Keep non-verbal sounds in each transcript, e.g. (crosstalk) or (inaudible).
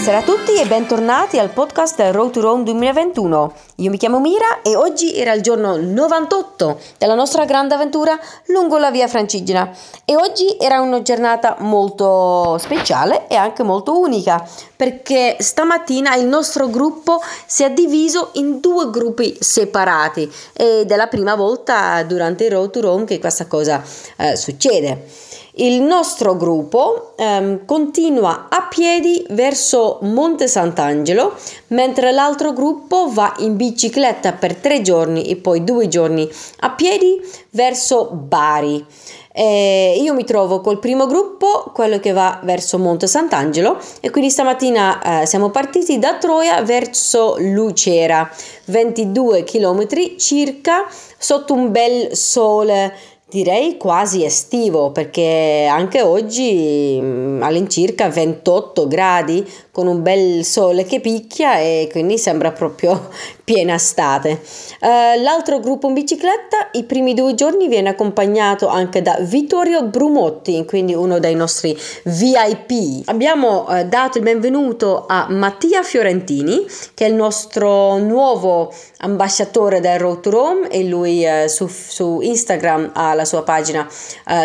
Buonasera a tutti e bentornati al podcast Road to Rome 2021. Io mi chiamo Mira e oggi era il giorno 98 della nostra grande avventura lungo la via Francigena e oggi era una giornata molto speciale e anche molto unica perché stamattina il nostro gruppo si è diviso in due gruppi separati ed è la prima volta durante il Road to Rome che questa cosa eh, succede. Il nostro gruppo ehm, continua a piedi verso Monte Sant'Angelo, mentre l'altro gruppo va in bicicletta per tre giorni e poi due giorni a piedi verso Bari. Eh, io mi trovo col primo gruppo, quello che va verso Monte Sant'Angelo, e quindi stamattina eh, siamo partiti da Troia verso Lucera, 22 km circa, sotto un bel sole direi quasi estivo perché anche oggi mm, all'incirca 28 gradi con un bel sole che picchia e quindi sembra proprio (laughs) piena estate. Uh, l'altro gruppo in bicicletta i primi due giorni viene accompagnato anche da Vittorio Brumotti, quindi uno dei nostri VIP. Abbiamo uh, dato il benvenuto a Mattia Fiorentini, che è il nostro nuovo ambasciatore del Road to Rome e lui uh, su, su, Instagram ha la sua pagina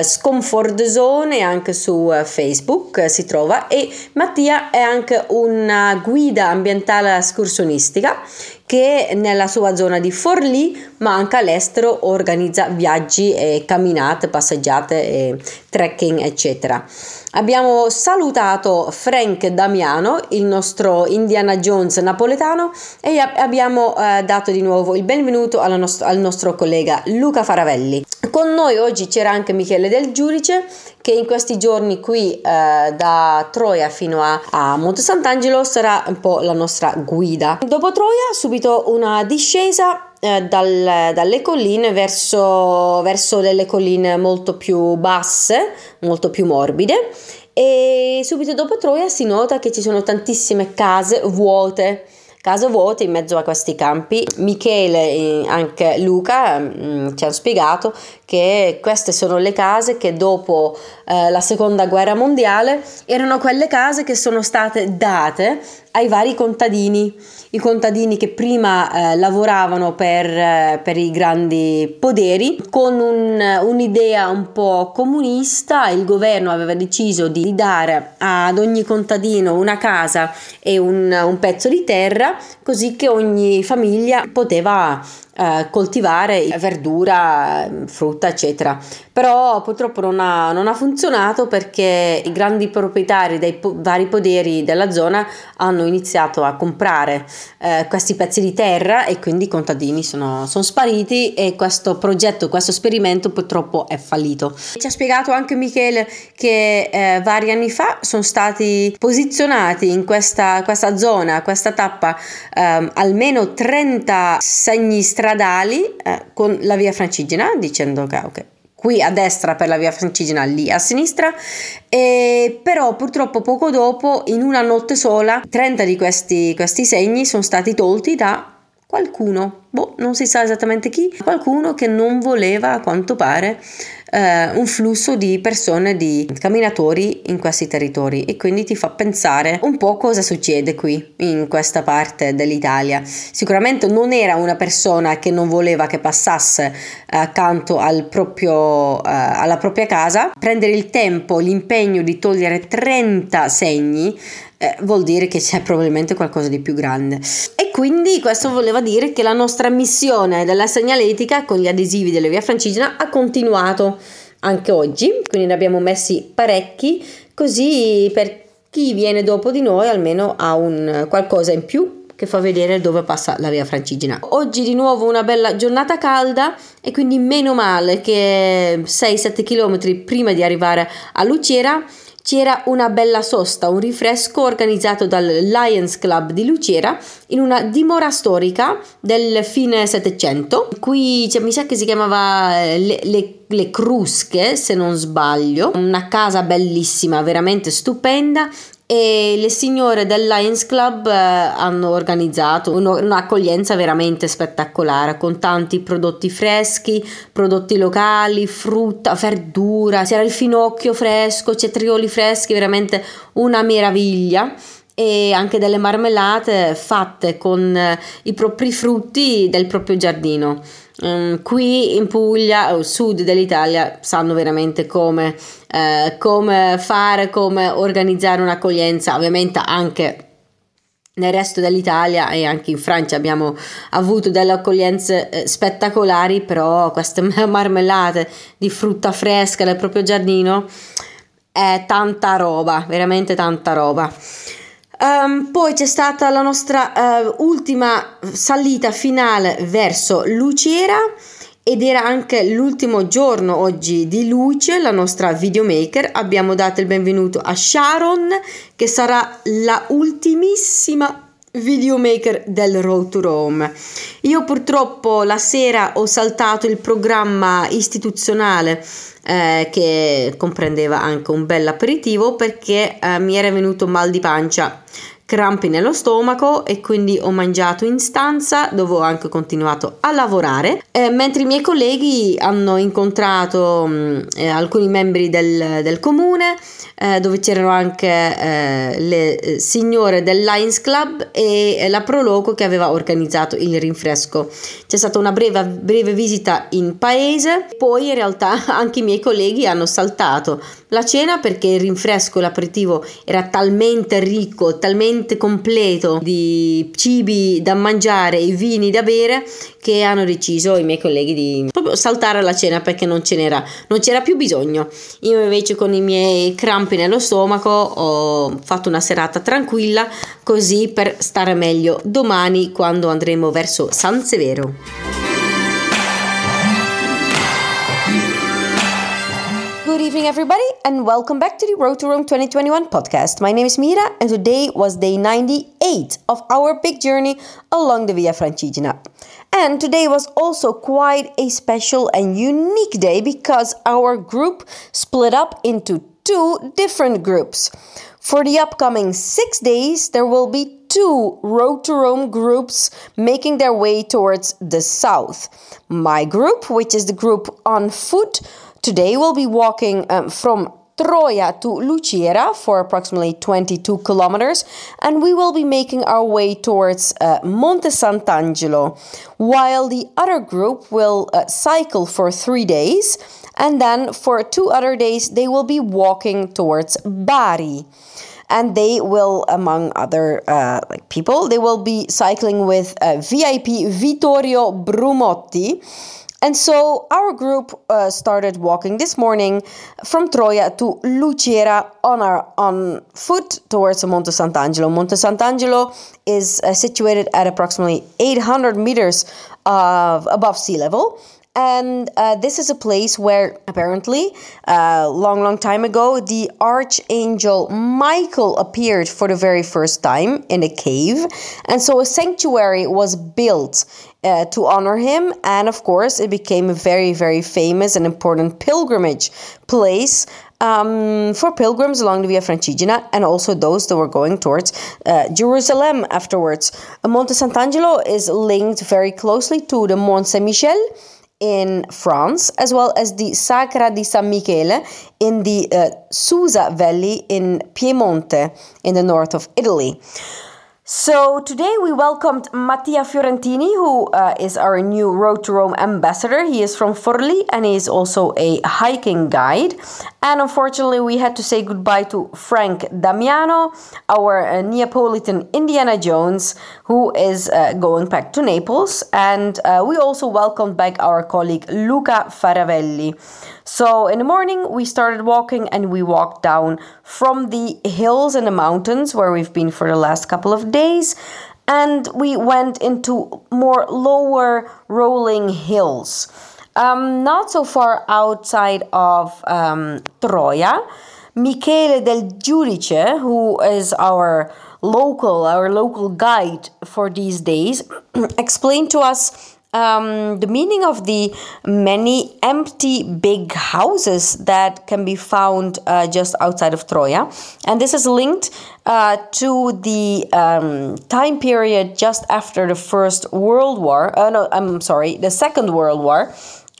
Scomfort Zone e anche su Facebook si trova e Mattia è anche una guida ambientale escursionistica che nella sua zona di Forlì, ma anche all'estero, organizza viaggi e camminate, passeggiate e trekking, eccetera. Abbiamo salutato Frank Damiano, il nostro Indiana Jones napoletano, e abbiamo eh, dato di nuovo il benvenuto nostro, al nostro collega Luca Faravelli. Con noi oggi c'era anche Michele Del Giudice, che in questi giorni qui eh, da Troia fino a, a Monte Sant'Angelo sarà un po' la nostra guida. Dopo Troia, subito una discesa eh, dal, dalle colline verso, verso delle colline molto più basse, molto più morbide e subito dopo Troia si nota che ci sono tantissime case vuote case vuote in mezzo a questi campi. Michele e anche Luca mh, mm, ci hanno spiegato che queste sono le case che dopo eh, la seconda guerra mondiale erano quelle case che sono state date ai vari contadini, i contadini che prima eh, lavoravano per, eh, per, i grandi poderi, con un, un'idea un po' comunista, il governo aveva deciso di dare ad ogni contadino una casa e un, un pezzo di terra, così che ogni famiglia poteva eh, coltivare verdura, frutta, eccetera. Però purtroppo non ha, non ha funzionato perché i grandi proprietari dei po- vari poderi della zona hanno iniziato a comprare eh, questi pezzi di terra e quindi i contadini sono, sono spariti e questo progetto, questo esperimento purtroppo è fallito. Ci ha spiegato anche Michele che eh, vari anni fa sono stati posizionati in questa, questa zona, questa tappa, ehm, almeno 30 segni stradali stradali eh, con la via Francigena dicendo che ok qui a destra per la via Francigena, lì a sinistra, e però purtroppo poco dopo, in una notte sola, 30 di questi, questi segni sono stati tolti da qualcuno, boh, non si sa esattamente chi, qualcuno che non voleva a quanto pare eh, un flusso di persone, di camminatori in questi territori e quindi ti fa pensare un po' cosa succede qui in questa parte dell'Italia. Sicuramente non era una persona che non voleva che passasse accanto al proprio, eh, alla propria casa, prendere il tempo, l'impegno di togliere 30 segni eh, vuol dire che c'è probabilmente qualcosa di più grande. E quindi questo voleva dire che la nostra missione della segnaletica con gli adesivi della via Francigena ha continuato anche oggi, quindi ne abbiamo messi parecchi, così per chi viene dopo di noi almeno ha un qualcosa in più che fa vedere dove passa la via Francigena. Oggi di nuovo una bella giornata calda e quindi meno male che 6-7 km prima di arrivare a Luciera c'era una bella sosta, un rinfresco organizzato dal Lions Club di Luciera in una dimora storica del fine Settecento. Qui cioè, mi sa che si chiamava eh, le, le, le Crusche, se non sbaglio. Una casa bellissima, veramente stupenda e le signore del Lions Club eh, hanno organizzato un'accoglienza veramente spettacolare con tanti prodotti freschi, prodotti locali, frutta, verdura, c'era il finocchio fresco, cetrioli freschi, veramente una meraviglia e anche delle marmellate fatte con eh, i propri frutti del proprio giardino. Um, qui in Puglia o sud dell'Italia sanno veramente come, eh, come fare, come organizzare un'accoglienza, ovviamente anche nel resto dell'Italia e anche in Francia abbiamo avuto delle accoglienze eh, spettacolari, però queste (laughs) marmellate di frutta fresca nel proprio giardino è tanta roba, veramente tanta roba. Um, poi c'è stata la nostra uh, ultima salita finale verso Luciera ed era anche l'ultimo giorno oggi di Luce, la nostra videomaker. Abbiamo dato il benvenuto a Sharon che sarà la ultimissima videomaker del Road to Rome. Io purtroppo la sera ho saltato il programma istituzionale eh, che comprendeva anche un bel aperitivo perché eh, mi era venuto mal di pancia crampi nello stomaco e quindi ho mangiato in stanza dove ho anche continuato a lavorare. Eh, mentre i miei colleghi hanno incontrato mm, eh, alcuni membri del, del comune eh, dove c'erano anche eh, le eh, signore del Lions Club e la Proloco che aveva organizzato il rinfresco. C'è stata una breve, breve visita in paese. Poi in realtà (laughs) anche i miei colleghi hanno saltato la cena perché il rinfresco l'aperitivo era talmente ricco talmente talmente completo di cibi da mangiare e vini da bere che hanno deciso i miei colleghi di proprio saltare la cena perché non ce n'era, non c'era più bisogno. Io invece con i miei crampi nello stomaco ho fatto una serata tranquilla così per stare meglio domani quando andremo verso San Severo. Evening, everybody, and welcome back to the Road to Rome 2021 podcast. My name is Mira, and today was day 98 of our big journey along the Via Francigena. And today was also quite a special and unique day because our group split up into two different groups. For the upcoming six days, there will be two Road to Rome groups making their way towards the south. My group, which is the group on foot, Today we'll be walking um, from Troia to Lucera for approximately 22 kilometers, and we will be making our way towards uh, Monte Sant'Angelo, while the other group will uh, cycle for three days, and then for two other days they will be walking towards Bari. And they will, among other uh, like people, they will be cycling with uh, VIP Vittorio Brumotti and so our group uh, started walking this morning from Troia to Lucera on our on foot towards Monte Sant'Angelo. Monte Sant'Angelo is uh, situated at approximately 800 meters of above sea level and uh, this is a place where apparently uh, long long time ago the archangel michael appeared for the very first time in a cave and so a sanctuary was built uh, to honor him and of course it became a very very famous and important pilgrimage place um, for pilgrims along the Via Francigena and also those that were going towards uh, Jerusalem afterwards. Monte Sant'Angelo is linked very closely to the Mont Saint Michel in France, as well as the Sacra di San Michele in the uh, Susa Valley in Piemonte in the north of Italy. So today we welcomed Mattia Fiorentini, who uh, is our new Road to Rome ambassador. He is from Forli and he is also a hiking guide. And unfortunately, we had to say goodbye to Frank Damiano, our uh, Neapolitan Indiana Jones, who is uh, going back to Naples. And uh, we also welcomed back our colleague Luca Faravelli. So in the morning, we started walking and we walked down from the hills and the mountains where we've been for the last couple of days. And we went into more lower rolling hills. Um, not so far outside of um, Troia. Michele del Giudice, who is our local, our local guide for these days, (clears throat) explained to us um, the meaning of the many empty big houses that can be found uh, just outside of Troia. And this is linked uh, to the um, time period just after the First World War. Uh, no, I'm sorry, the Second World War,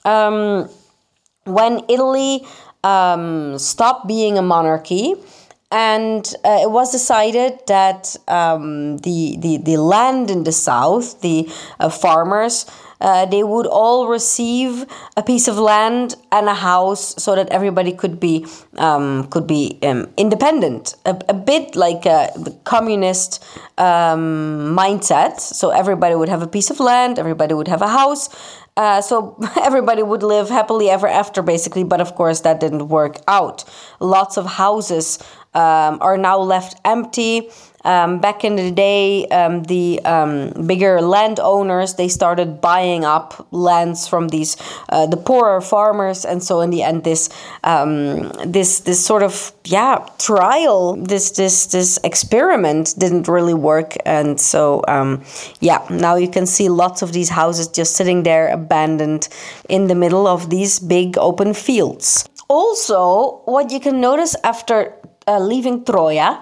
um, when Italy um, stopped being a monarchy and uh, it was decided that um, the, the, the land in the south, the uh, farmers, uh, they would all receive a piece of land and a house so that everybody could be um, could be um, independent a, a, bit like a communist um, mindset so everybody would have a piece of land everybody would have a house uh, so (laughs) everybody would live happily ever after, basically. But of course, that didn't work out. Lots of houses um, are now left empty. Um, back in the day, um, the um, bigger landowners they started buying up lands from these uh, the poorer farmers, and so in the end, this um, this this sort of yeah trial, this this this experiment didn't really work, and so um, yeah, now you can see lots of these houses just sitting there abandoned in the middle of these big open fields. Also, what you can notice after uh, leaving Troia.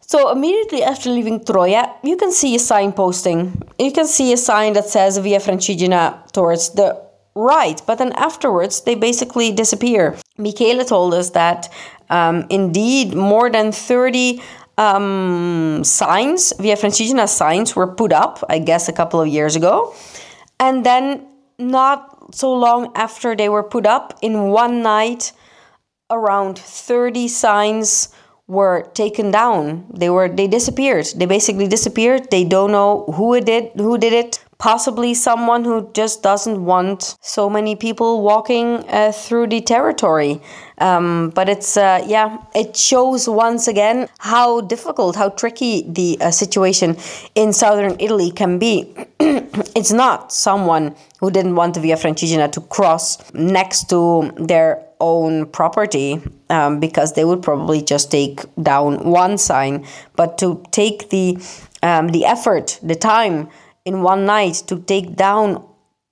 so immediately after leaving Troia, you can see a sign posting. You can see a sign that says Via Francigena towards the right, but then afterwards they basically disappear. Michele told us that um, indeed more than 30 um, signs, Via Francigena signs, were put up, I guess a couple of years ago. And then not so long after they were put up, in one night, around 30 signs were taken down. They were they disappeared. They basically disappeared. They don't know who it did who did it. Possibly someone who just doesn't want so many people walking uh, through the territory. Um, but it's uh, yeah, it shows once again how difficult, how tricky the uh, situation in southern Italy can be. (clears throat) it's not someone who didn't want the Via Francigena to cross next to their own property um, because they would probably just take down one sign. But to take the um, the effort, the time in one night to take down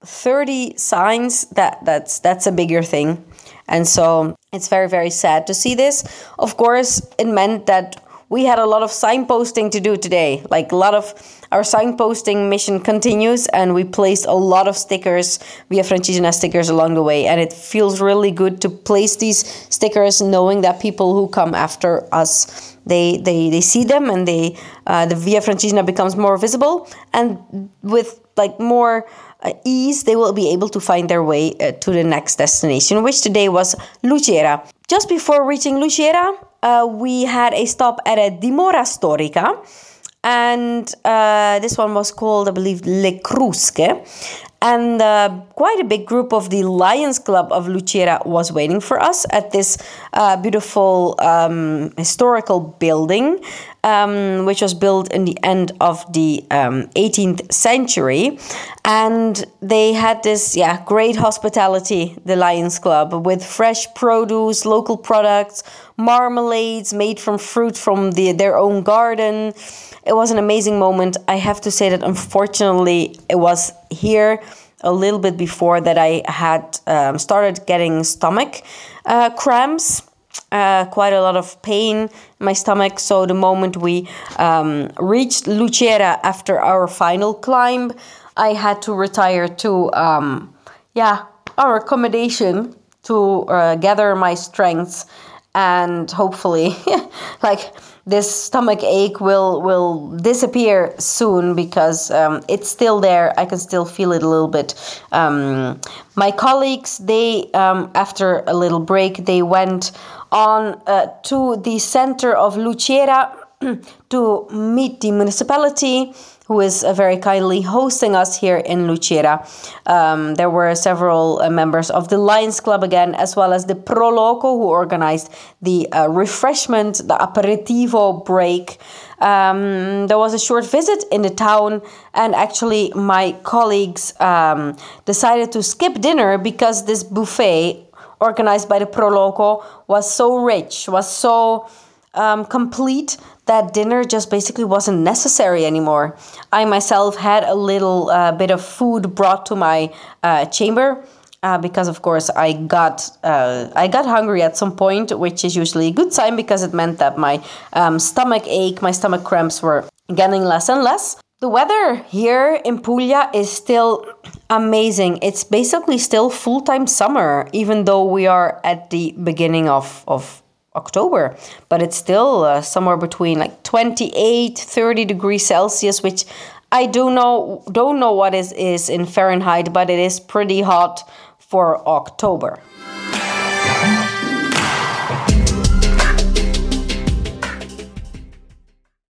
30 signs that that's that's a bigger thing. And so it's very very sad to see this. Of course it meant that we had a lot of signposting to do today. Like a lot of our signposting mission continues, and we placed a lot of stickers via Francigena stickers along the way. And it feels really good to place these stickers, knowing that people who come after us they they, they see them and they uh, the Via Francigena becomes more visible, and with like more. Uh, ease, they will be able to find their way uh, to the next destination, which today was Lucera. Just before reaching Lucera, uh, we had a stop at a dimora storica and uh, this one was called, I believe, Le Crusche. And uh, quite a big group of the Lions Club of Lucera was waiting for us at this uh, beautiful um, historical building, um, which was built in the end of the um, 18th century. And they had this, yeah, great hospitality, the Lions Club, with fresh produce, local products, marmalades made from fruit from the, their own garden. It was an amazing moment. I have to say that unfortunately, it was here a little bit before that I had um, started getting stomach uh, cramps. Uh, quite a lot of pain in my stomach. So the moment we um, reached Lucera after our final climb, I had to retire to um, yeah our accommodation to uh, gather my strength and hopefully (laughs) like this stomach ache will will disappear soon because um, it's still there i can still feel it a little bit um, my colleagues they um, after a little break they went on uh, to the center of lucera (clears throat) to meet the municipality who is uh, very kindly hosting us here in Lucera. Um, there were several uh, members of the Lions Club again, as well as the Pro Loco, who organized the uh, refreshment, the aperitivo break. Um, there was a short visit in the town, and actually, my colleagues um, decided to skip dinner because this buffet organized by the Pro Loco was so rich, was so um, complete that dinner just basically wasn't necessary anymore. I myself had a little uh, bit of food brought to my uh, chamber. Uh, because of course I got uh, I got hungry at some point, which is usually a good sign because it meant that my um, stomach ache, my stomach cramps were getting less and less. The weather here in Puglia is still amazing. It's basically still full time summer, even though we are at the beginning of, of October, but it's still uh, somewhere between like 28, 30 degrees Celsius, which I do know don't know what is is in Fahrenheit, but it is pretty hot for October.